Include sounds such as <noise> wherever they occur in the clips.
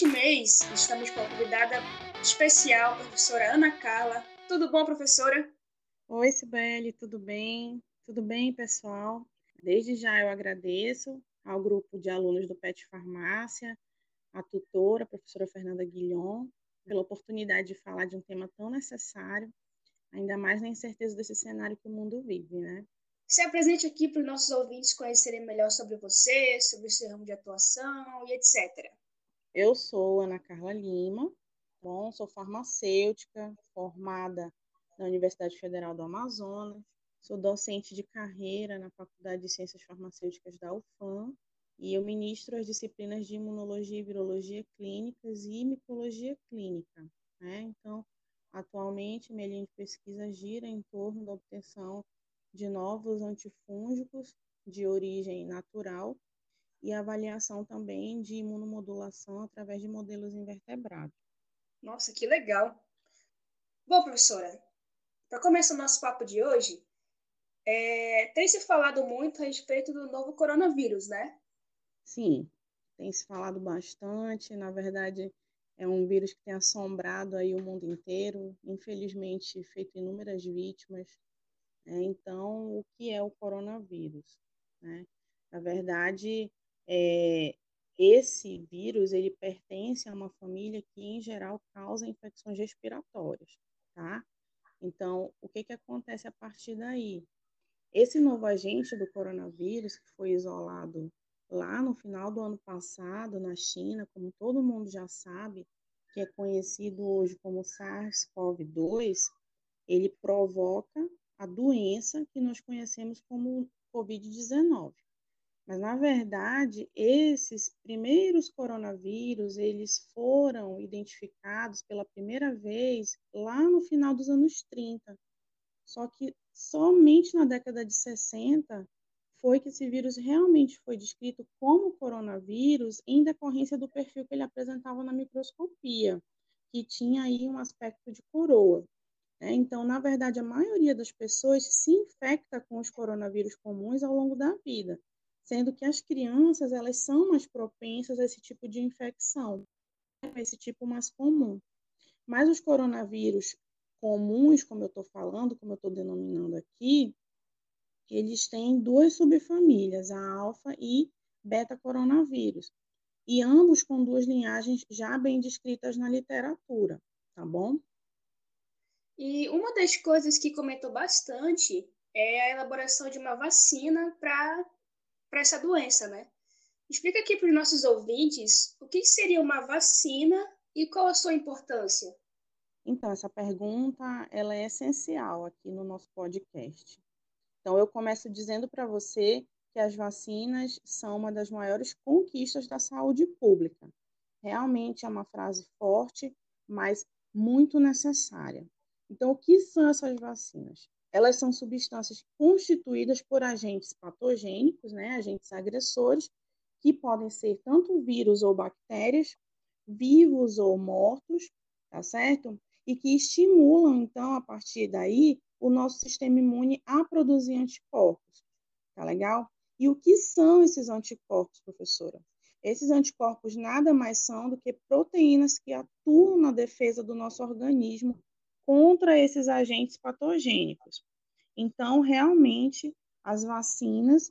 Este mês estamos com a convidada especial, a professora Ana Carla. Tudo bom, professora? Oi, Sibeli, tudo bem? Tudo bem, pessoal? Desde já eu agradeço ao grupo de alunos do PET Farmácia, a tutora, a professora Fernanda Guilhom, pela oportunidade de falar de um tema tão necessário, ainda mais na incerteza desse cenário que o mundo vive, né? Se apresente aqui para os nossos ouvintes conhecerem melhor sobre você, sobre o seu ramo de atuação e etc. Eu sou Ana Carla Lima, bom, sou farmacêutica, formada na Universidade Federal do Amazonas, sou docente de carreira na Faculdade de Ciências Farmacêuticas da UFAM e eu ministro as disciplinas de imunologia e virologia clínicas e micologia clínica. Né? Então, atualmente, minha linha de pesquisa gira em torno da obtenção de novos antifúngicos de origem natural e avaliação também de imunomodulação através de modelos invertebrados. Nossa, que legal! Bom, professora, para começar o nosso papo de hoje, é, tem se falado muito a respeito do novo coronavírus, né? Sim, tem se falado bastante. Na verdade, é um vírus que tem assombrado aí o mundo inteiro, infelizmente feito inúmeras vítimas. Né? Então, o que é o coronavírus? Né? Na verdade, é, esse vírus ele pertence a uma família que, em geral, causa infecções respiratórias, tá? Então, o que, que acontece a partir daí? Esse novo agente do coronavírus, que foi isolado lá no final do ano passado, na China, como todo mundo já sabe, que é conhecido hoje como SARS-CoV-2, ele provoca a doença que nós conhecemos como Covid-19. Mas, na verdade, esses primeiros coronavírus, eles foram identificados pela primeira vez lá no final dos anos 30. Só que somente na década de 60 foi que esse vírus realmente foi descrito como coronavírus em decorrência do perfil que ele apresentava na microscopia, que tinha aí um aspecto de coroa. Né? Então, na verdade, a maioria das pessoas se infecta com os coronavírus comuns ao longo da vida, sendo que as crianças elas são mais propensas a esse tipo de infecção, né? esse tipo mais comum. Mas os coronavírus comuns, como eu estou falando, como eu estou denominando aqui, eles têm duas subfamílias, a alfa e beta coronavírus, e ambos com duas linhagens já bem descritas na literatura, tá bom? E uma das coisas que comentou bastante é a elaboração de uma vacina para essa doença, né? Explica aqui para os nossos ouvintes o que seria uma vacina e qual a sua importância. Então, essa pergunta ela é essencial aqui no nosso podcast. Então, eu começo dizendo para você que as vacinas são uma das maiores conquistas da saúde pública. Realmente é uma frase forte, mas muito necessária. Então, o que são essas vacinas? Elas são substâncias constituídas por agentes patogênicos, né, agentes agressores, que podem ser tanto vírus ou bactérias, vivos ou mortos, tá certo? E que estimulam, então, a partir daí, o nosso sistema imune a produzir anticorpos. Tá legal? E o que são esses anticorpos, professora? Esses anticorpos nada mais são do que proteínas que atuam na defesa do nosso organismo contra esses agentes patogênicos. Então, realmente, as vacinas,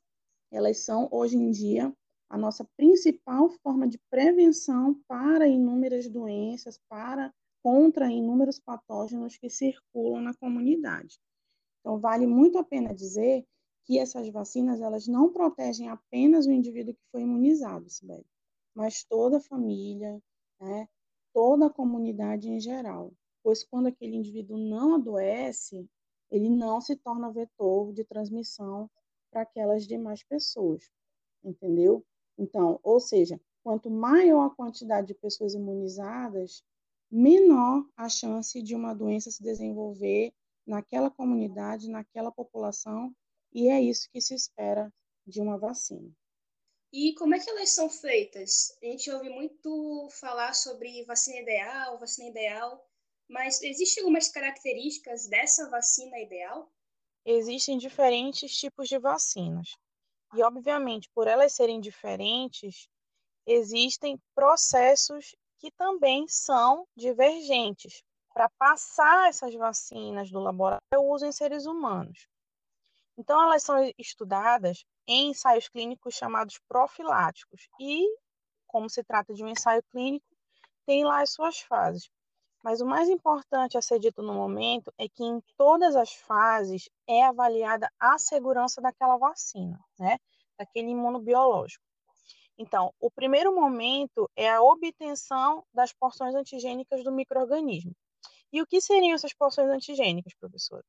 elas são hoje em dia a nossa principal forma de prevenção para inúmeras doenças, para contra inúmeros patógenos que circulam na comunidade. Então, vale muito a pena dizer que essas vacinas elas não protegem apenas o indivíduo que foi imunizado, Sibeli, mas toda a família, né, toda a comunidade em geral. Pois quando aquele indivíduo não adoece, ele não se torna vetor de transmissão para aquelas demais pessoas, entendeu? Então, ou seja, quanto maior a quantidade de pessoas imunizadas, menor a chance de uma doença se desenvolver naquela comunidade, naquela população, e é isso que se espera de uma vacina. E como é que elas são feitas? A gente ouve muito falar sobre vacina ideal, vacina ideal, mas existem algumas características dessa vacina ideal? Existem diferentes tipos de vacinas. E, obviamente, por elas serem diferentes, existem processos que também são divergentes para passar essas vacinas do laboratório ao uso em seres humanos. Então, elas são estudadas em ensaios clínicos chamados profiláticos e, como se trata de um ensaio clínico, tem lá as suas fases. Mas o mais importante a ser dito no momento é que em todas as fases é avaliada a segurança daquela vacina, né? Daquele imunobiológico. Então, o primeiro momento é a obtenção das porções antigênicas do microorganismo. E o que seriam essas porções antigênicas, professora?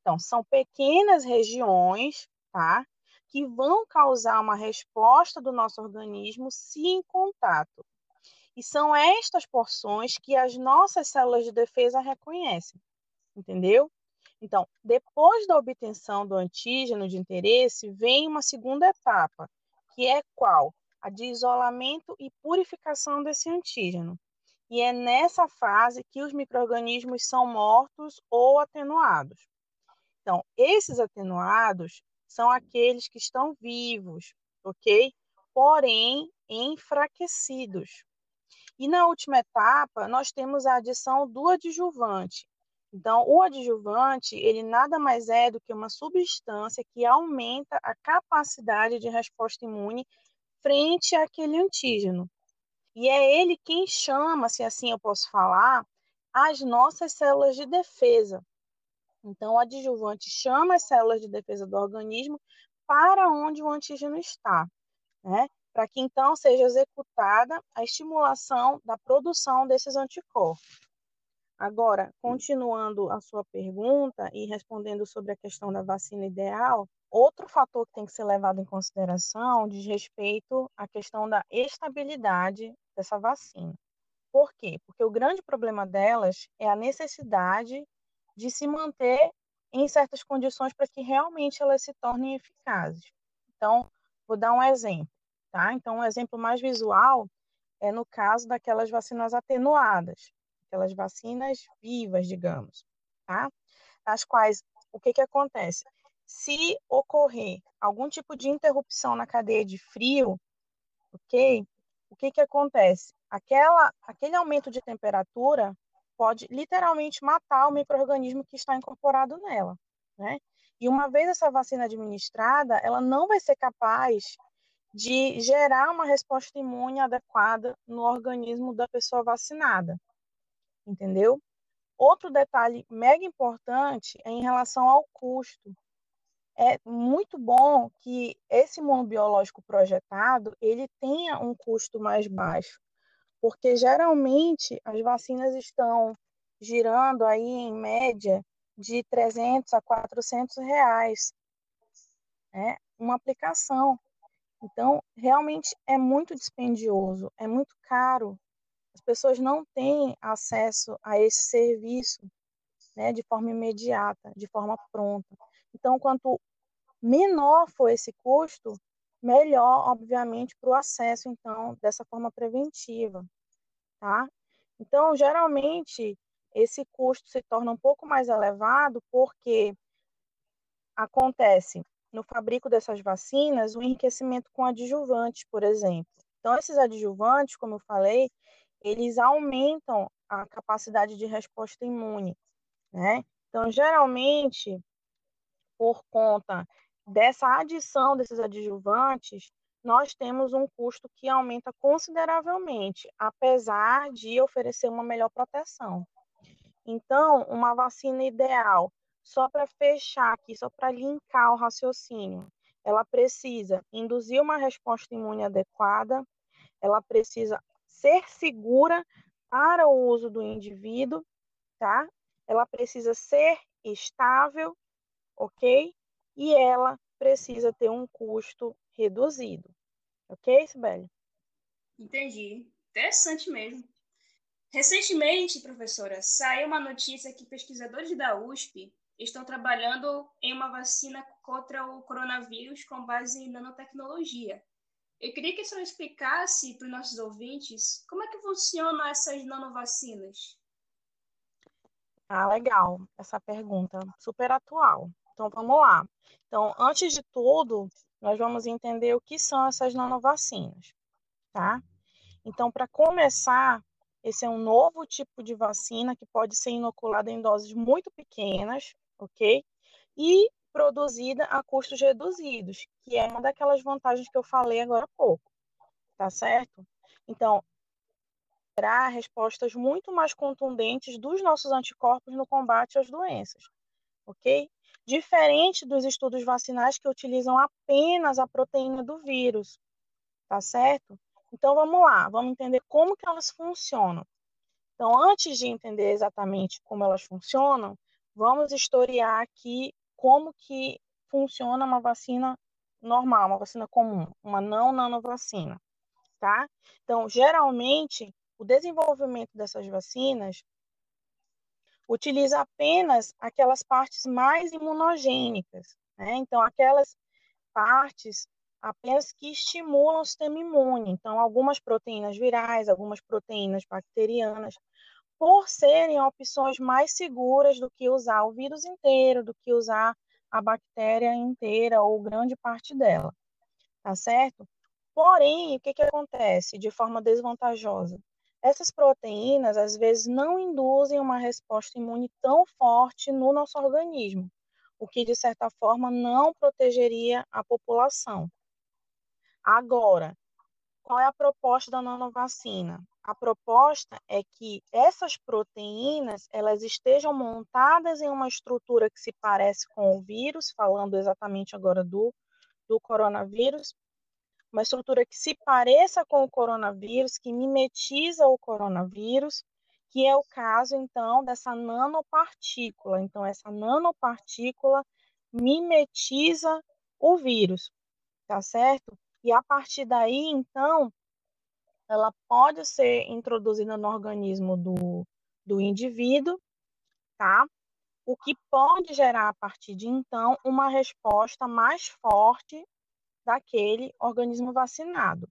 Então, são pequenas regiões, tá? Que vão causar uma resposta do nosso organismo se em contato. E são estas porções que as nossas células de defesa reconhecem, entendeu? Então, depois da obtenção do antígeno de interesse, vem uma segunda etapa, que é qual? A de isolamento e purificação desse antígeno. E é nessa fase que os microrganismos são mortos ou atenuados. Então, esses atenuados são aqueles que estão vivos, ok? Porém, enfraquecidos. E na última etapa, nós temos a adição do adjuvante. Então, o adjuvante, ele nada mais é do que uma substância que aumenta a capacidade de resposta imune frente àquele antígeno. E é ele quem chama, se assim eu posso falar, as nossas células de defesa. Então, o adjuvante chama as células de defesa do organismo para onde o antígeno está, né? Para que então seja executada a estimulação da produção desses anticorpos. Agora, continuando a sua pergunta e respondendo sobre a questão da vacina ideal, outro fator que tem que ser levado em consideração diz respeito à questão da estabilidade dessa vacina. Por quê? Porque o grande problema delas é a necessidade de se manter em certas condições para que realmente elas se tornem eficazes. Então, vou dar um exemplo, tá? Então, um exemplo mais visual é no caso daquelas vacinas atenuadas, aquelas vacinas vivas, digamos, tá? As quais, o que que acontece? Se ocorrer algum tipo de interrupção na cadeia de frio, ok? O que que acontece? Aquela, aquele aumento de temperatura pode literalmente matar o microorganismo que está incorporado nela, né? E uma vez essa vacina administrada, ela não vai ser capaz de gerar uma resposta imune adequada no organismo da pessoa vacinada, entendeu? Outro detalhe mega importante é em relação ao custo. É muito bom que esse imunobiológico projetado ele tenha um custo mais baixo, porque geralmente as vacinas estão girando aí em média de 300 a 400 reais, né? Uma aplicação. Então, realmente é muito dispendioso, é muito caro. As pessoas não têm acesso a esse serviço, né, de forma imediata, de forma pronta. Então, quanto menor for esse custo, melhor, obviamente, para o acesso, então, dessa forma preventiva, tá? Então, geralmente, esse custo se torna um pouco mais elevado porque acontece no fabrico dessas vacinas o enriquecimento com adjuvantes, por exemplo. Então, esses adjuvantes, como eu falei, eles aumentam a capacidade de resposta imune, né? Então, geralmente, por conta dessa adição desses adjuvantes, nós temos um custo que aumenta consideravelmente, apesar de oferecer uma melhor proteção. Então, uma vacina ideal, só para fechar aqui, só para linkar o raciocínio, ela precisa induzir uma resposta imune adequada, ela precisa ser segura para o uso do indivíduo, tá? Ela precisa ser estável, ok? e ela precisa ter um custo reduzido. Ok, Sibeli? Entendi. Interessante mesmo. Recentemente, professora, saiu uma notícia que pesquisadores da USP estão trabalhando em uma vacina contra o coronavírus com base em nanotecnologia. Eu queria que a senhora explicasse para os nossos ouvintes como é que funcionam essas nanovacinas. Ah, legal, essa pergunta super atual. Então vamos lá. Então, antes de tudo, nós vamos entender o que são essas nanovacinas, tá? Então, para começar, esse é um novo tipo de vacina que pode ser inoculada em doses muito pequenas, ok? E produzida a custos reduzidos, que é uma daquelas vantagens que eu falei agora há pouco, tá certo? Então, terá respostas muito mais contundentes dos nossos anticorpos no combate às doenças, ok? Diferente dos estudos vacinais que utilizam apenas a proteína do vírus, tá certo? Então vamos lá, vamos entender como que elas funcionam. Então, antes de entender exatamente como elas funcionam, vamos historiar aqui como que funciona uma vacina normal, uma vacina comum, uma não nanovacina, tá? Então, geralmente, o desenvolvimento dessas vacinas utiliza apenas aquelas partes mais imunogênicas, né? Então, aquelas partes apenas que estimulam o sistema imune. Então, algumas proteínas virais, algumas proteínas bacterianas, por serem opções mais seguras do que usar o vírus inteiro, do que usar a bactéria inteira ou grande parte dela, tá certo? Porém, o que, que acontece de forma desvantajosa? Essas proteínas, às vezes, não induzem uma resposta imune tão forte no nosso organismo, o que, de certa forma, não protegeria a população. Agora, qual é a proposta da nanovacina? A proposta é que essas proteínas elas estejam montadas em uma estrutura que se parece com o vírus, falando exatamente agora do, do coronavírus, uma estrutura que se pareça com o coronavírus, que mimetiza o coronavírus, que é o caso então dessa nanopartícula. Então essa nanopartícula mimetiza o vírus, tá certo? E a partir daí, então, ela pode ser introduzida no organismo do, do indivíduo, tá? O que pode gerar, a partir de então, uma resposta mais forte daquele organismo vacinado,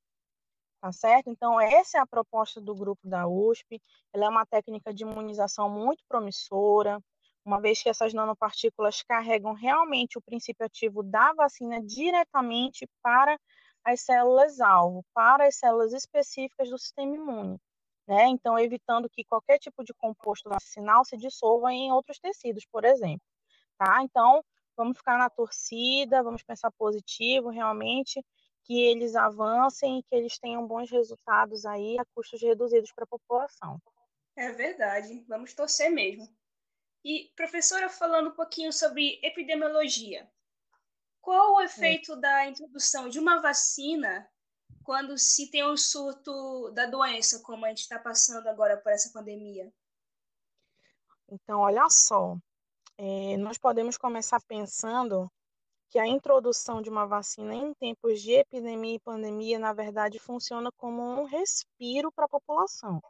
tá certo? Então, essa é a proposta do grupo da USP. Ela é uma técnica de imunização muito promissora, uma vez que essas nanopartículas carregam realmente o princípio ativo da vacina diretamente para as células-alvo, para as células específicas do sistema imune. Né? Então, evitando que qualquer tipo de composto vacinal se dissolva em outros tecidos, por exemplo. Tá? Então, vamos ficar na torcida, vamos pensar positivo, realmente, que eles avancem e que eles tenham bons resultados aí a custos reduzidos para a população. É verdade, vamos torcer mesmo. E, professora, falando um pouquinho sobre epidemiologia, qual o efeito é. da introdução de uma vacina quando se tem um surto da doença, como a gente está passando agora por essa pandemia? Então, olha só, é, nós podemos começar pensando que a introdução de uma vacina em tempos de epidemia e pandemia, na verdade, funciona como um respiro para a população.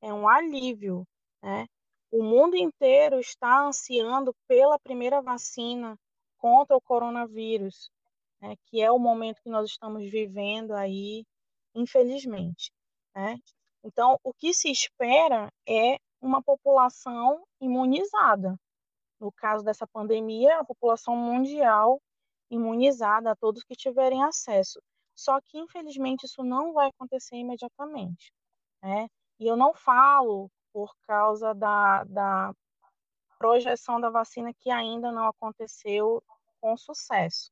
É um alívio, né? O mundo inteiro está ansiando pela primeira vacina contra o coronavírus, né, que é o momento que nós estamos vivendo aí, infelizmente. Né? Então, o que se espera é uma população imunizada. No caso dessa pandemia, a população mundial imunizada a todos que tiverem acesso. Só que, infelizmente, isso não vai acontecer imediatamente. Né? E eu não falo por causa da, da projeção da vacina que ainda não aconteceu com sucesso.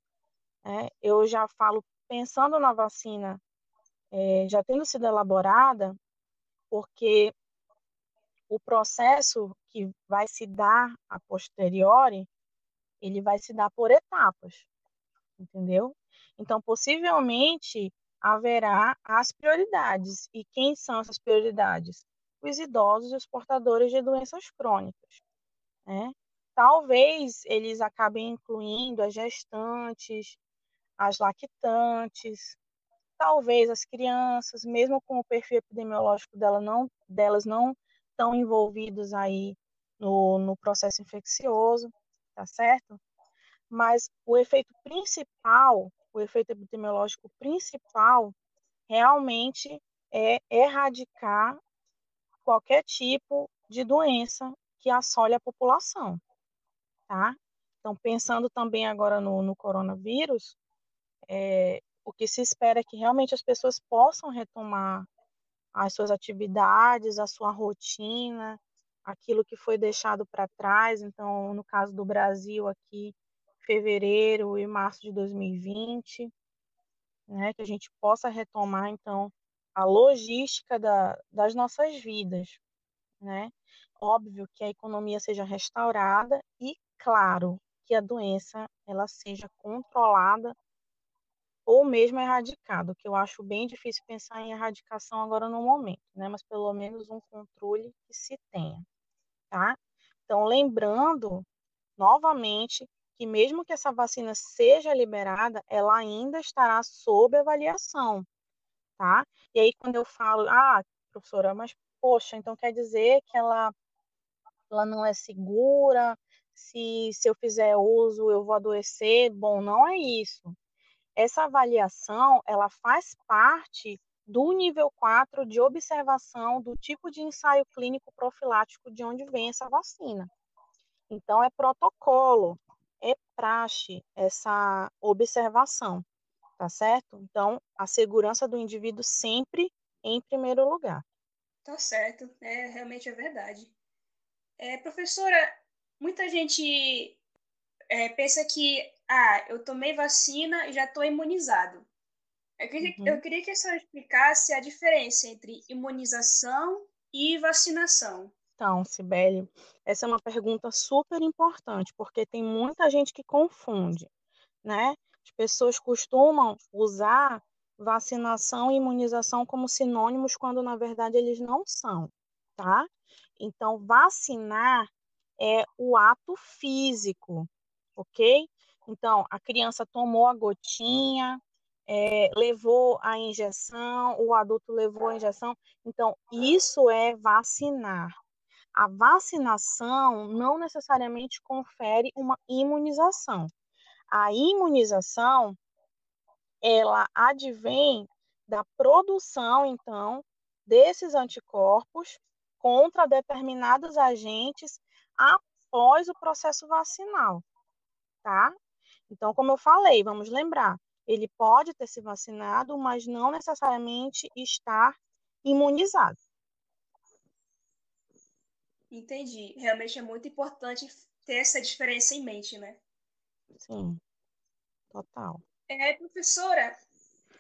É, eu já falo pensando na vacina é, já tendo sido elaborada, porque o processo que vai se dar a posteriori, ele vai se dar por etapas, entendeu? Então, possivelmente haverá as prioridades. E quem são essas prioridades? Os idosos e os portadores de doenças crônicas. Né? Talvez eles acabem incluindo as gestantes, as lactantes, talvez as crianças, mesmo com o perfil epidemiológico dela não, delas não estão envolvidos aí no, no processo infeccioso, tá certo? Mas o efeito principal, o efeito epidemiológico principal, realmente é erradicar qualquer tipo de doença que assole a população, tá? Então, pensando também agora no, no coronavírus, é, o que se espera é que realmente as pessoas possam retomar as suas atividades, a sua rotina, aquilo que foi deixado para trás. Então, no caso do Brasil, aqui, fevereiro e março de 2020, né, que a gente possa retomar, então, a logística da, das nossas vidas, né? Óbvio que a economia seja restaurada e, claro, que a doença ela seja controlada ou mesmo erradicada, que eu acho bem difícil pensar em erradicação agora no momento, né? Mas pelo menos um controle que se tenha tá? Então, lembrando novamente que mesmo que essa vacina seja liberada, ela ainda estará sob avaliação, tá? E aí quando eu falo, ah, professora, mas poxa, então quer dizer que ela ela não é segura, se, se eu fizer uso eu vou adoecer. Bom, não é isso. Essa avaliação, ela faz parte do nível 4 de observação do tipo de ensaio clínico profilático de onde vem essa vacina. Então, é protocolo, é praxe essa observação, tá certo? Então, a segurança do indivíduo sempre em primeiro lugar. Tá certo, é, realmente é verdade. É, professora, muita gente é, pensa que, ah, eu tomei vacina e já estou imunizado. Eu queria, uhum. eu queria que a senhora explicasse a diferença entre imunização e vacinação. Então, Sibeli, essa é uma pergunta super importante, porque tem muita gente que confunde, né? As pessoas costumam usar vacinação e imunização como sinônimos, quando na verdade eles não são, tá? Então, vacinar é o ato físico, ok? Então, a criança tomou a gotinha, é, levou a injeção, o adulto levou a injeção. Então, isso é vacinar. A vacinação não necessariamente confere uma imunização. A imunização, ela advém da produção, então, desses anticorpos contra determinados agentes após o processo vacinal, tá? Então, como eu falei, vamos lembrar, ele pode ter se vacinado, mas não necessariamente estar imunizado. Entendi. Realmente é muito importante ter essa diferença em mente, né? Sim, total. É, professora,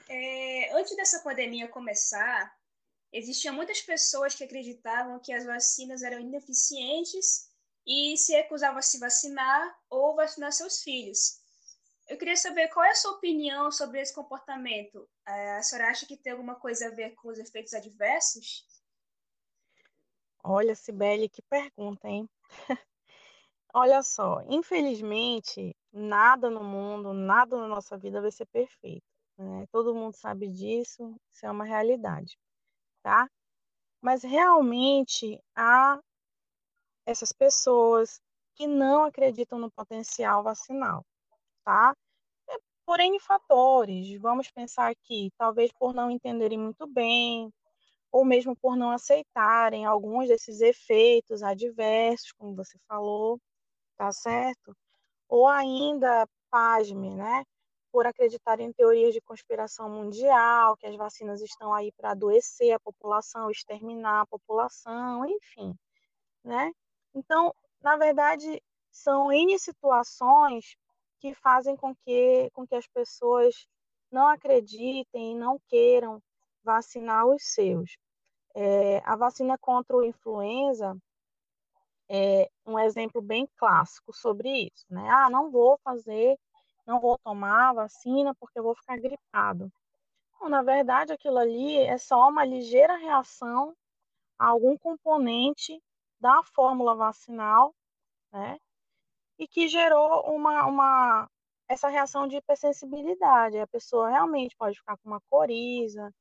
é, antes dessa pandemia começar, existiam muitas pessoas que acreditavam que as vacinas eram ineficientes e se recusavam a se vacinar ou vacinar seus filhos. Eu queria saber qual é a sua opinião sobre esse comportamento. É, a senhora acha que tem alguma coisa a ver com os efeitos adversos? Olha, Sibeli, que pergunta, hein? <laughs> Olha só, infelizmente, nada no mundo, nada na nossa vida vai ser perfeito. Né? Todo mundo sabe disso, isso é uma realidade, tá? Mas realmente há essas pessoas que não acreditam no potencial vacinal tá? É por fatores. Vamos pensar aqui, talvez por não entenderem muito bem, ou mesmo por não aceitarem alguns desses efeitos adversos, como você falou, tá certo? Ou ainda, pasme, né? Por acreditar em teorias de conspiração mundial, que as vacinas estão aí para adoecer a população, exterminar a população, enfim, né? Então, na verdade, são N situações que fazem com que, com que as pessoas não acreditem e não queiram vacinar os seus. É, a vacina contra o influenza é um exemplo bem clássico sobre isso, né? Ah, não vou fazer, não vou tomar a vacina porque eu vou ficar gripado. Não, na verdade, aquilo ali é só uma ligeira reação a algum componente da fórmula vacinal, né? e que gerou uma, uma essa reação de hipersensibilidade. A pessoa realmente pode ficar com uma coriza,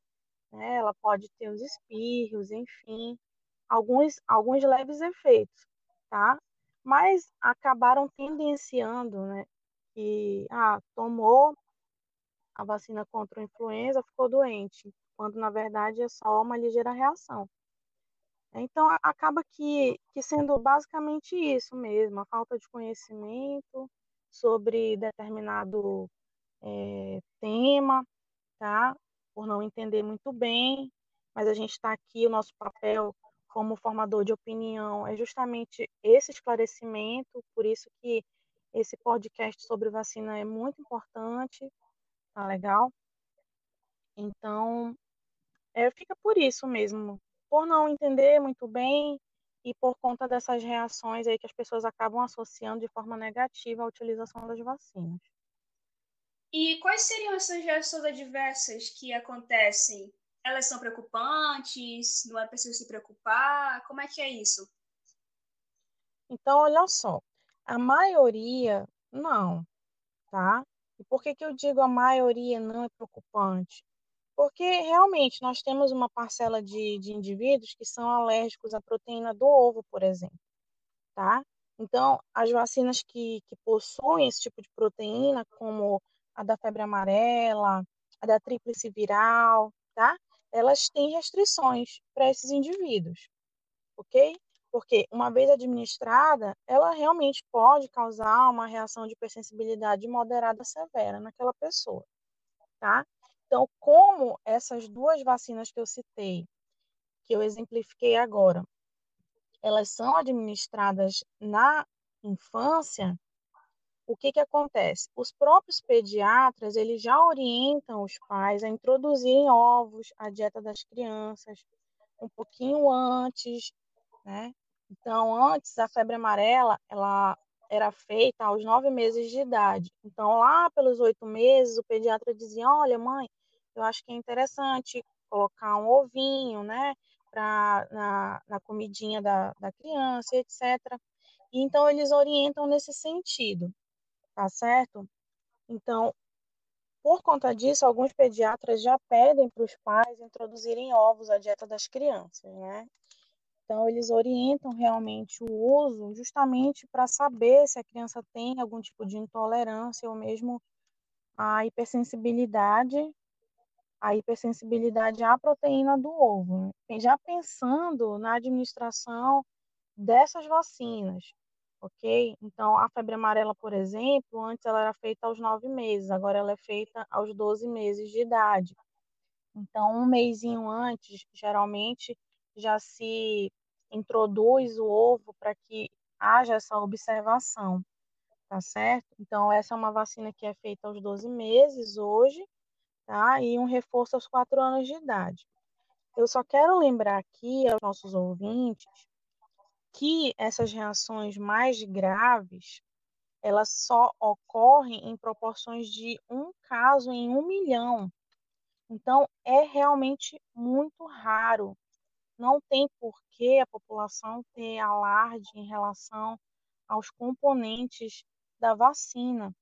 né? ela pode ter os espirros, enfim, alguns, alguns leves efeitos, tá? Mas acabaram tendenciando, né? Que, ah, tomou a vacina contra a influenza, ficou doente, quando na verdade é só uma ligeira reação. Então, acaba que, que sendo basicamente isso mesmo, a falta de conhecimento sobre determinado é, tema, tá? Por não entender muito bem, mas a gente está aqui, o nosso papel como formador de opinião é justamente esse esclarecimento, por isso que esse podcast sobre vacina é muito importante, tá legal? Então, é, fica por isso mesmo, por não entender muito bem e por conta dessas reações aí que as pessoas acabam associando de forma negativa à utilização das vacinas. E quais seriam essas reações adversas que acontecem? Elas são preocupantes? Não é preciso se preocupar? Como é que é isso? Então, olha só, a maioria não, tá? E por que, que eu digo a maioria não é preocupante? Porque realmente nós temos uma parcela de, de indivíduos que são alérgicos à proteína do ovo, por exemplo, tá? Então, as vacinas que, que possuem esse tipo de proteína, como a da febre amarela, a da tríplice viral, tá? Elas têm restrições para esses indivíduos, ok? Porque uma vez administrada, ela realmente pode causar uma reação de hipersensibilidade moderada severa naquela pessoa, tá? Então, como essas duas vacinas que eu citei, que eu exemplifiquei agora, elas são administradas na infância, o que, que acontece? Os próprios pediatras, eles já orientam os pais a introduzirem ovos à dieta das crianças um pouquinho antes, né? Então, antes, a febre amarela, ela era feita aos nove meses de idade. Então, lá pelos oito meses, o pediatra dizia: Olha, mãe, eu acho que é interessante colocar um ovinho, né, pra, na, na comidinha da, da criança, etc. E, então, eles orientam nesse sentido, tá certo? Então, por conta disso, alguns pediatras já pedem para os pais introduzirem ovos à dieta das crianças, né? Então, eles orientam realmente o uso justamente para saber se a criança tem algum tipo de intolerância ou mesmo a hipersensibilidade, a hipersensibilidade à proteína do ovo. Né? Já pensando na administração dessas vacinas, ok? Então, a febre amarela, por exemplo, antes ela era feita aos nove meses, agora ela é feita aos 12 meses de idade. Então, um mêsinho antes, geralmente, já se introduz o ovo para que haja essa observação, tá certo? Então, essa é uma vacina que é feita aos 12 meses hoje, tá? E um reforço aos 4 anos de idade. Eu só quero lembrar aqui aos nossos ouvintes que essas reações mais graves, elas só ocorrem em proporções de um caso em um milhão. Então, é realmente muito raro não tem por que a população ter alarde em relação aos componentes da vacina,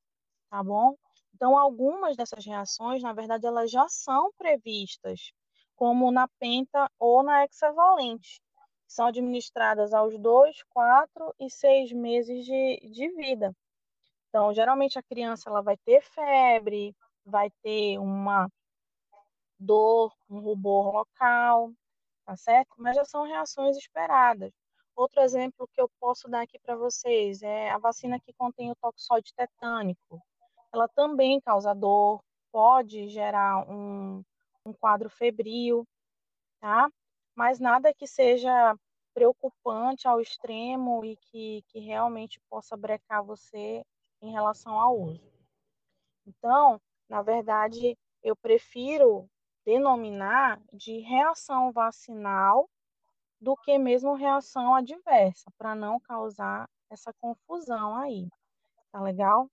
tá bom? Então, algumas dessas reações, na verdade, elas já são previstas, como na penta ou na hexavalente, são administradas aos 2, 4 e 6 meses de, de vida. Então, geralmente a criança ela vai ter febre, vai ter uma dor, um rubor local, tá certo? Mas já são reações esperadas. Outro exemplo que eu posso dar aqui para vocês é a vacina que contém o toxoide tetânico. Ela também causa dor, pode gerar um, um quadro febril, tá? Mas nada que seja preocupante ao extremo e que, que realmente possa brecar você em relação ao uso. Então, na verdade, eu prefiro denominar de reação vacinal do que mesmo reação adversa, para não causar essa confusão aí. Tá legal?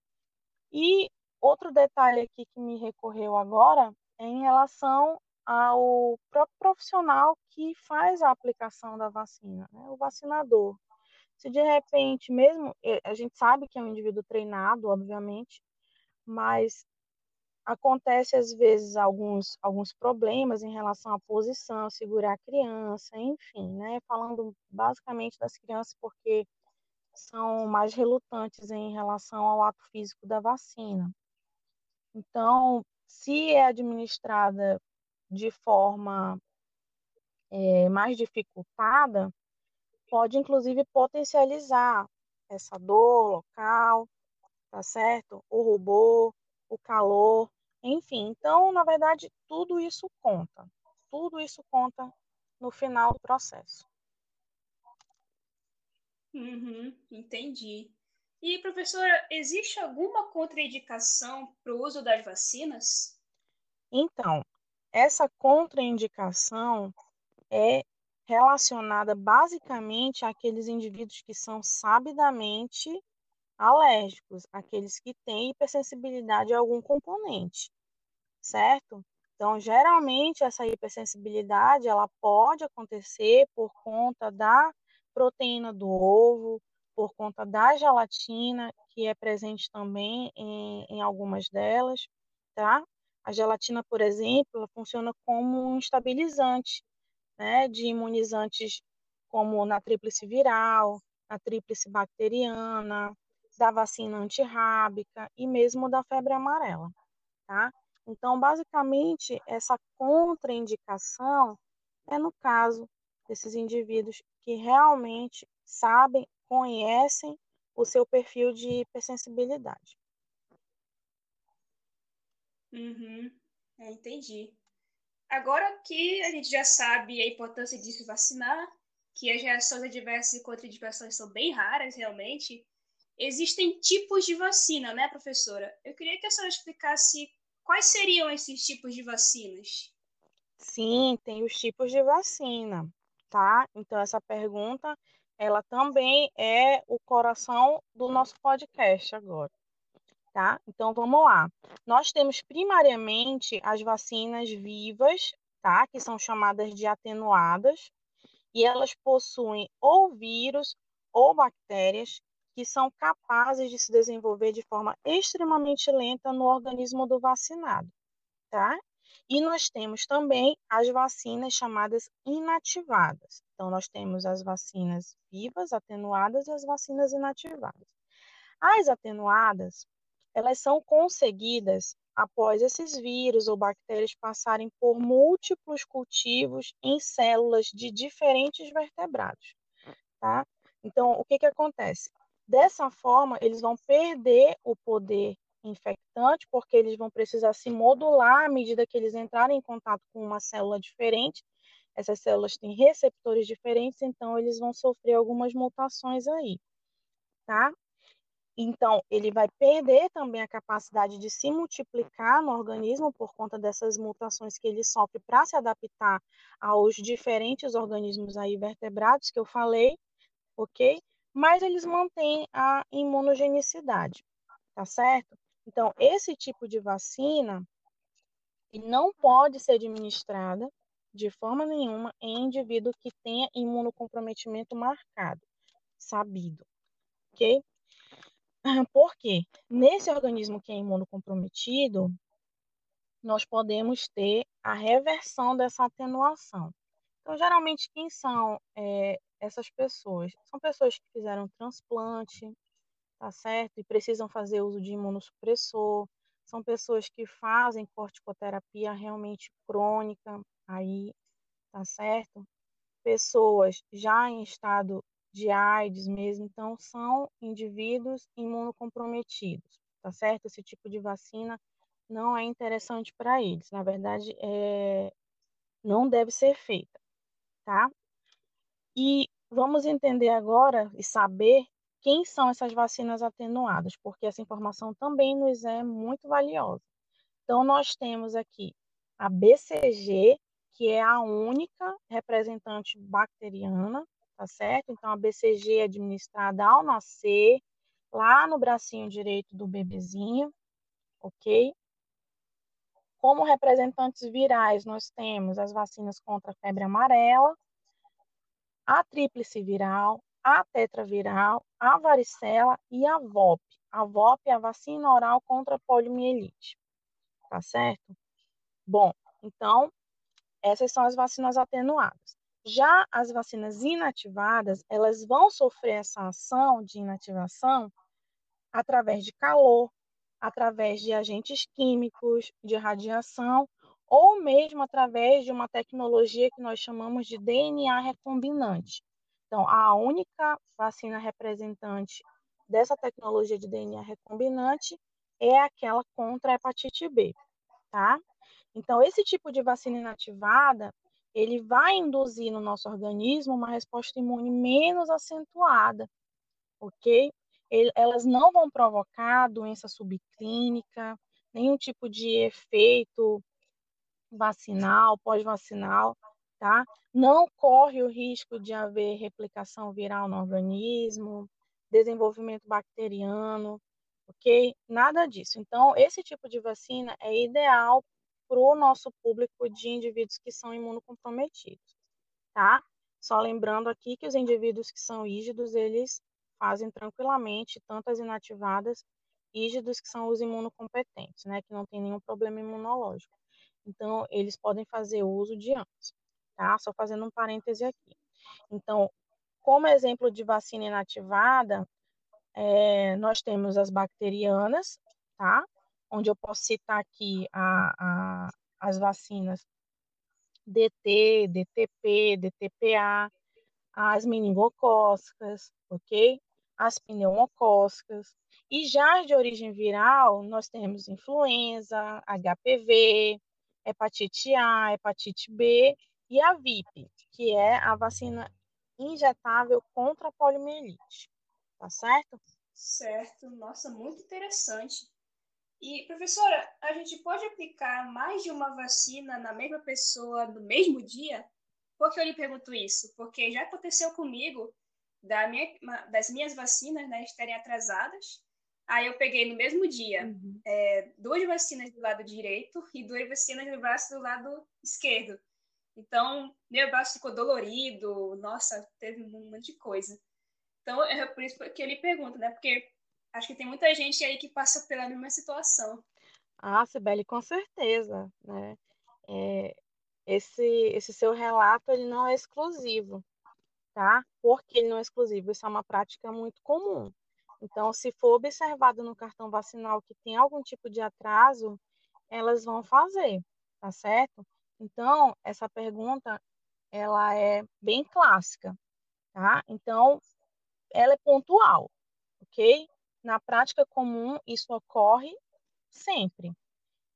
E outro detalhe aqui que me recorreu agora é em relação ao próprio profissional que faz a aplicação da vacina, né? o vacinador. Se de repente, mesmo a gente sabe que é um indivíduo treinado, obviamente, mas acontece às vezes alguns, alguns problemas em relação à posição, segurar a criança, enfim, né? Falando basicamente das crianças porque são mais relutantes em relação ao ato físico da vacina. Então, se é administrada de forma é, mais dificultada, pode inclusive potencializar essa dor local, tá certo? O rubor, o calor, enfim. Então, na verdade, tudo isso conta, tudo isso conta no final do processo. Uhum, entendi. E, professora, existe alguma contraindicação para o uso das vacinas? Então, essa contraindicação é relacionada basicamente àqueles indivíduos que são sabidamente alérgicos, aqueles que têm hipersensibilidade a algum componente, certo? Então, geralmente essa hipersensibilidade ela pode acontecer por conta da proteína do ovo, por conta da gelatina, que é presente também em, em algumas delas, tá? A gelatina, por exemplo, funciona como um estabilizante, né, de imunizantes como na tríplice viral, na tríplice bacteriana, da vacina antirrábica e mesmo da febre amarela, tá? Então, basicamente, essa contraindicação é no caso desses indivíduos que realmente sabem, conhecem o seu perfil de hipersensibilidade. Uhum, é, entendi. Agora que a gente já sabe a importância de se vacinar, que as reações adversas e contraindicações são bem raras, realmente, existem tipos de vacina, né, professora? Eu queria que a senhora explicasse quais seriam esses tipos de vacinas. Sim, tem os tipos de vacina, tá? Então, essa pergunta, ela também é o coração do nosso podcast agora tá? Então vamos lá. Nós temos primariamente as vacinas vivas, tá? Que são chamadas de atenuadas, e elas possuem ou vírus ou bactérias que são capazes de se desenvolver de forma extremamente lenta no organismo do vacinado, tá? E nós temos também as vacinas chamadas inativadas. Então, nós temos as vacinas vivas, atenuadas e as vacinas inativadas. As atenuadas, elas são conseguidas após esses vírus ou bactérias passarem por múltiplos cultivos em células de diferentes vertebrados, tá? Então, o que que acontece? Dessa forma, eles vão perder o poder infectante, porque eles vão precisar se modular à medida que eles entrarem em contato com uma célula diferente. Essas células têm receptores diferentes, então eles vão sofrer algumas mutações aí, tá? Então, ele vai perder também a capacidade de se multiplicar no organismo por conta dessas mutações que ele sofre para se adaptar aos diferentes organismos aí vertebrados que eu falei, ok? Mas eles mantêm a imunogenicidade, tá certo? Então, esse tipo de vacina não pode ser administrada de forma nenhuma em indivíduo que tenha imunocomprometimento marcado, sabido, ok? <clears throat> Por quê? Nesse organismo que é imunocomprometido, nós podemos ter a reversão dessa atenuação. Então, geralmente, quem são é, essas pessoas? São pessoas que fizeram transplante, tá certo? E precisam fazer uso de imunossupressor. São pessoas que fazem corticoterapia realmente crônica, aí, tá certo? Pessoas já em estado de AIDS mesmo, então são indivíduos imunocomprometidos, tá certo? Esse tipo de vacina não é interessante para eles, na verdade, é... não deve ser feita, tá? E vamos entender agora e saber quem são essas vacinas atenuadas, porque essa informação também nos é muito valiosa. Então, nós temos aqui a BCG, que é a única representante bacteriana tá certo? Então, a BCG é administrada ao nascer, lá no bracinho direito do bebezinho, ok? Como representantes virais, nós temos as vacinas contra a febre amarela, a tríplice viral, a tetraviral, a varicela e a VOP. A VOP é a vacina oral contra a poliomielite, tá certo? Bom, então, essas são as vacinas atenuadas. Já as vacinas inativadas, elas vão sofrer essa ação de inativação através de calor, através de agentes químicos, de radiação, ou mesmo através de uma tecnologia que nós chamamos de DNA recombinante. Então, a única vacina representante dessa tecnologia de DNA recombinante é aquela contra a hepatite B, tá? Então, esse tipo de vacina inativada, ele vai induzir no nosso organismo uma resposta imune menos acentuada, ok? Elas não vão provocar doença subclínica, nenhum tipo de efeito vacinal, pós-vacinal, tá? Não corre o risco de haver replicação viral no organismo, desenvolvimento bacteriano, ok? Nada disso. Então, esse tipo de vacina é ideal para o nosso público de indivíduos que são imunocomprometidos, tá? Só lembrando aqui que os indivíduos que são rígidos, eles fazem tranquilamente tanto as inativadas, rígidos que são os imunocompetentes, né, que não tem nenhum problema imunológico. Então, eles podem fazer uso de ambos, tá? Só fazendo um parêntese aqui. Então, como exemplo de vacina inativada, é, nós temos as bacterianas, tá? Onde eu posso citar aqui a, a, as vacinas DT, DTP, DTPA, as meningocócicas, ok? As pneumocócicas. E já de origem viral, nós temos influenza, HPV, hepatite A, hepatite B e a VIP, que é a vacina injetável contra a poliomielite. Tá certo? Certo. Nossa, muito interessante. E, professora, a gente pode aplicar mais de uma vacina na mesma pessoa no mesmo dia? Por que eu lhe pergunto isso? Porque já aconteceu comigo da minha, das minhas vacinas né, estarem atrasadas. Aí eu peguei no mesmo dia uhum. é, duas vacinas do lado direito e duas vacinas do braço do lado esquerdo. Então, meu braço ficou dolorido, nossa, teve um monte de coisa. Então, é por isso que eu lhe pergunto, né? Porque acho que tem muita gente aí que passa pela mesma situação. Ah, Sibeli, com certeza, né? É, esse, esse seu relato, ele não é exclusivo, tá? Por que ele não é exclusivo? Isso é uma prática muito comum. Então, se for observado no cartão vacinal que tem algum tipo de atraso, elas vão fazer, tá certo? Então, essa pergunta, ela é bem clássica, tá? Então, ela é pontual, ok? Na prática comum, isso ocorre sempre.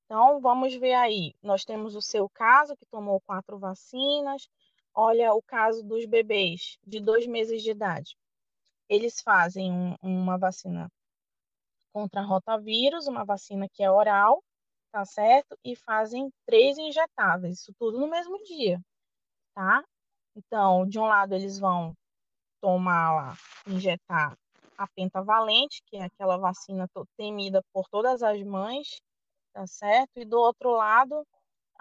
Então, vamos ver aí. Nós temos o seu caso, que tomou quatro vacinas. Olha o caso dos bebês de dois meses de idade. Eles fazem um, uma vacina contra rotavírus, uma vacina que é oral, tá certo? E fazem três injetáveis, isso tudo no mesmo dia, tá? Então, de um lado eles vão tomar lá, injetar a pentavalente, que é aquela vacina temida por todas as mães, tá certo? E do outro lado,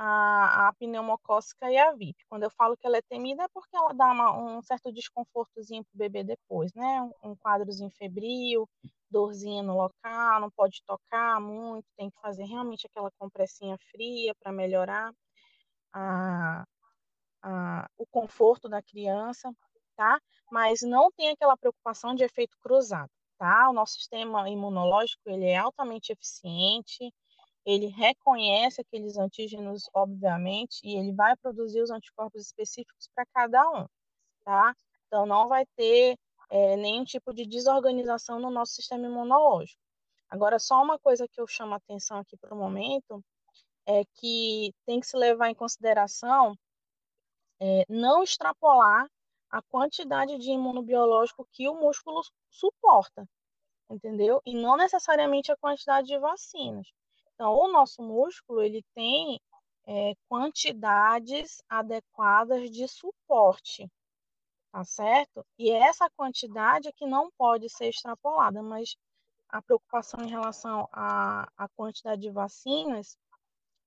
a, a pneumocócica e a VIP. Quando eu falo que ela é temida é porque ela dá uma, um certo desconfortozinho para o bebê depois, né? Um, um quadrozinho febril, dorzinha no local, não pode tocar muito, tem que fazer realmente aquela compressinha fria para melhorar a, a, o conforto da criança tá? Mas não tem aquela preocupação de efeito cruzado, tá? O nosso sistema imunológico, ele é altamente eficiente, ele reconhece aqueles antígenos, obviamente, e ele vai produzir os anticorpos específicos para cada um, tá? Então, não vai ter é, nenhum tipo de desorganização no nosso sistema imunológico. Agora, só uma coisa que eu chamo a atenção aqui para o momento é que tem que se levar em consideração é, não extrapolar a quantidade de imunobiológico que o músculo suporta, entendeu? E não necessariamente a quantidade de vacinas. Então, o nosso músculo ele tem é, quantidades adequadas de suporte, tá certo? E essa quantidade é que não pode ser extrapolada, mas a preocupação em relação à, à quantidade de vacinas,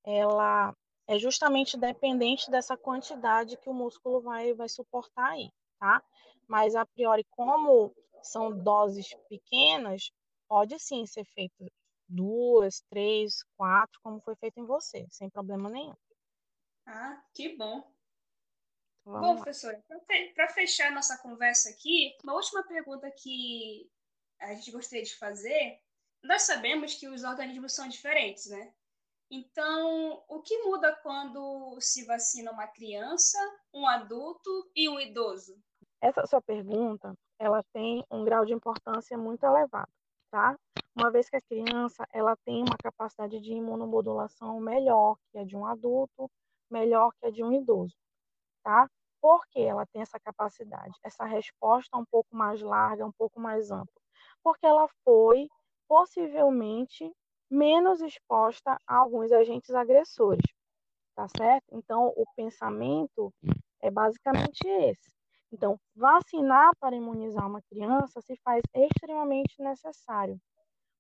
ela é justamente dependente dessa quantidade que o músculo vai, vai suportar aí, tá? Mas a priori, como são doses pequenas, pode sim ser feito duas, três, quatro, como foi feito em você, sem problema nenhum. Ah, que bom. Vamos bom, lá. professora, para fechar nossa conversa aqui, uma última pergunta que a gente gostaria de fazer. Nós sabemos que os organismos são diferentes, né? Então, o que muda quando se vacina uma criança, um adulto e um idoso? Essa sua pergunta, ela tem um grau de importância muito elevado, tá? Uma vez que a criança ela tem uma capacidade de imunomodulação melhor que a de um adulto, melhor que a de um idoso, tá? Por que ela tem essa capacidade? Essa resposta um pouco mais larga, um pouco mais ampla? Porque ela foi possivelmente menos exposta a alguns agentes agressores, tá certo? Então, o pensamento é basicamente esse. Então, vacinar para imunizar uma criança se faz extremamente necessário,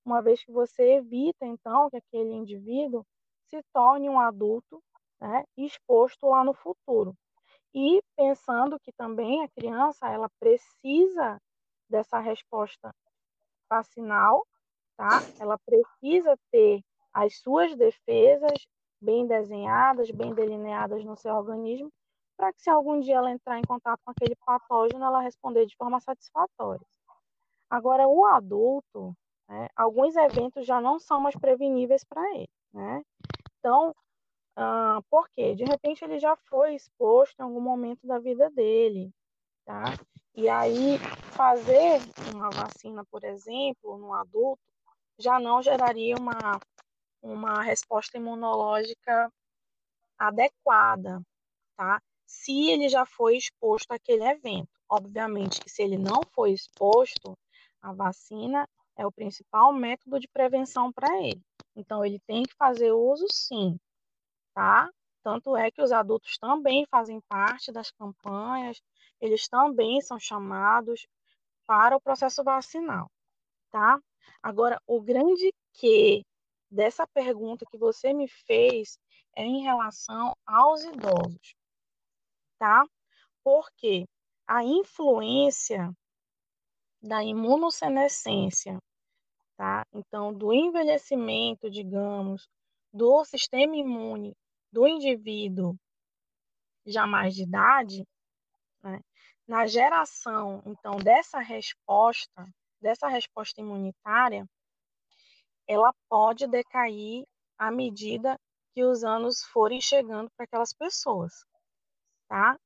uma vez que você evita, então, que aquele indivíduo se torne um adulto né, exposto lá no futuro. E pensando que também a criança ela precisa dessa resposta vacinal, tá? Ela precisa ter as suas defesas bem desenhadas, bem delineadas no seu organismo, para que se algum dia ela entrar em contato com aquele patógeno, ela responder de forma satisfatória. Agora, o adulto, né, alguns eventos já não são mais preveníveis para ele, né? Então, por quê? De repente ele já foi exposto em algum momento da vida dele, tá? E aí fazer uma vacina, por exemplo, no adulto, já não geraria uma, uma resposta imunológica adequada, tá? Se ele já foi exposto àquele evento. Obviamente que se ele não foi exposto, a vacina é o principal método de prevenção para ele. Então, ele tem que fazer uso sim, tá? Tanto é que os adultos também fazem parte das campanhas, eles também são chamados para o processo vacinal, tá? Agora, o grande que dessa pergunta que você me fez é em relação aos idosos, tá? Porque a influência da imunossenescência, tá? Então, do envelhecimento, digamos, do sistema imune do indivíduo já mais de idade, né, na geração, então, dessa resposta, dessa resposta imunitária, ela pode decair à medida que os anos forem chegando para aquelas pessoas, tá?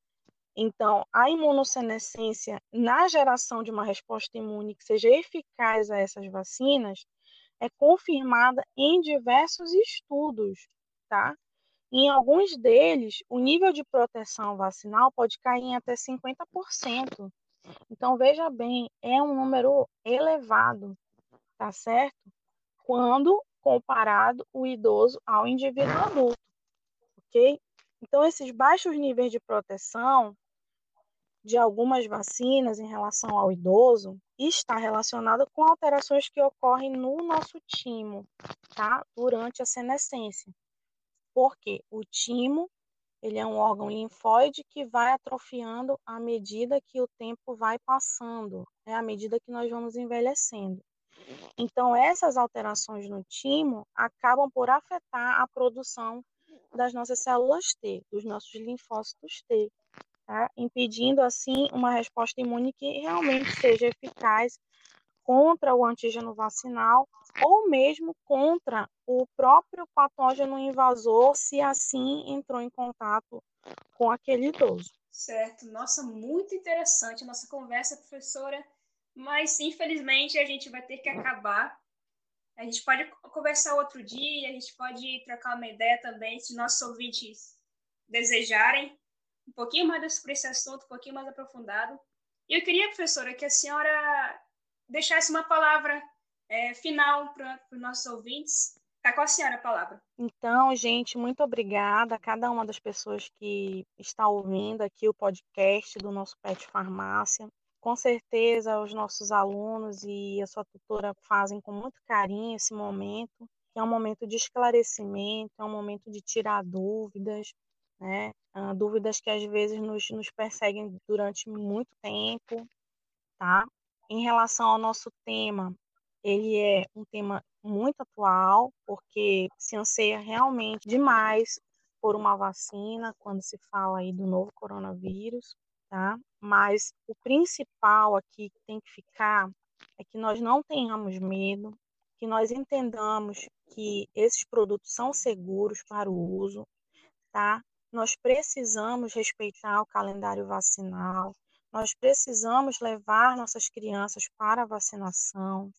Então, a imunossenescência na geração de uma resposta imune que seja eficaz a essas vacinas é confirmada em diversos estudos, tá? Em alguns deles, o nível de proteção vacinal pode cair em até 50%. Então, veja bem, é um número elevado, tá certo? Quando comparado o idoso ao indivíduo adulto, ok? Então, esses baixos níveis de proteção de algumas vacinas em relação ao idoso está relacionado com alterações que ocorrem no nosso timo, tá? Durante a senescência. Porque o timo, ele é um órgão linfóide que vai atrofiando à medida que o tempo vai passando, né? à medida que nós vamos envelhecendo. Então, essas alterações no timo acabam por afetar a produção das nossas células T, dos nossos linfócitos T, tá? impedindo assim uma resposta imune que realmente seja eficaz contra o antígeno vacinal ou mesmo contra o próprio patógeno invasor, se assim entrou em contato com aquele idoso. Certo. Nossa, muito interessante a nossa conversa, professora. Mas, infelizmente, a gente vai ter que acabar. A gente pode conversar outro dia, a gente pode trocar uma ideia também, se nossos ouvintes desejarem um pouquinho mais sobre esse assunto, um pouquinho mais aprofundado. E eu queria, professora, que a senhora deixasse uma palavra é, final para os nossos ouvintes. Está com a senhora a palavra. Então, gente, muito obrigada a cada uma das pessoas que está ouvindo aqui o podcast do nosso Pet Farmácia. Com certeza, os nossos alunos e a sua tutora fazem com muito carinho esse momento, que é um momento de esclarecimento, é um momento de tirar dúvidas, né? Dúvidas que às vezes nos, nos perseguem durante muito tempo, tá? Em relação ao nosso tema, ele é um tema muito atual, porque se anseia realmente demais por uma vacina quando se fala aí do novo coronavírus, tá? Mas o principal aqui que tem que ficar é que nós não tenhamos medo, que nós entendamos que esses produtos são seguros para o uso, tá? Nós precisamos respeitar o calendário vacinal, nós precisamos levar nossas crianças para a vacinação,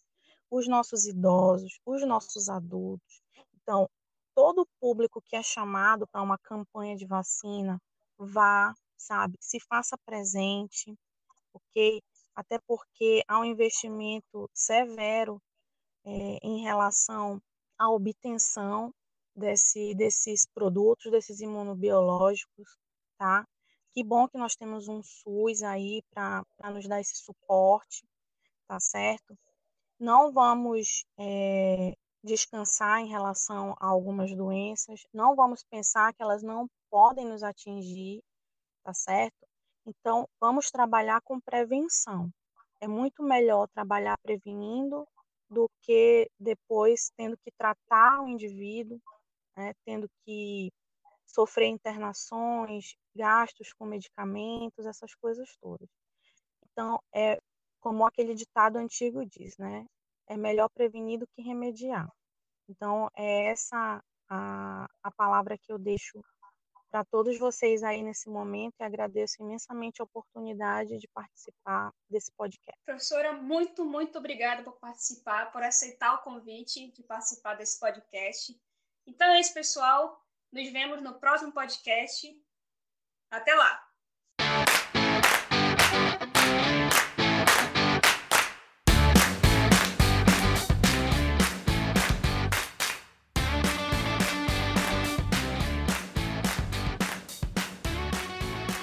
os nossos idosos, os nossos adultos. Então, todo o público que é chamado para uma campanha de vacina vá, sabe, se faça presente, ok? Até porque há um investimento severo é, em relação à obtenção desse, desses produtos, desses imunobiológicos, tá? Que bom que nós temos um SUS aí para nos dar esse suporte, tá certo? Não vamos é, descansar em relação a algumas doenças, não vamos pensar que elas não podem nos atingir, tá certo? Então, vamos trabalhar com prevenção. É muito melhor trabalhar prevenindo do que depois tendo que tratar o indivíduo, né, tendo que sofrer internações, gastos com medicamentos, essas coisas todas. Então, é como aquele ditado antigo diz, né? É melhor prevenir do que remediar. Então, é essa a, a palavra que eu deixo para todos vocês aí nesse momento e agradeço imensamente a oportunidade de participar desse podcast. Professora, muito, muito obrigada por participar, por aceitar o convite de participar desse podcast. Então é isso, pessoal. Nos vemos no próximo podcast. Até lá!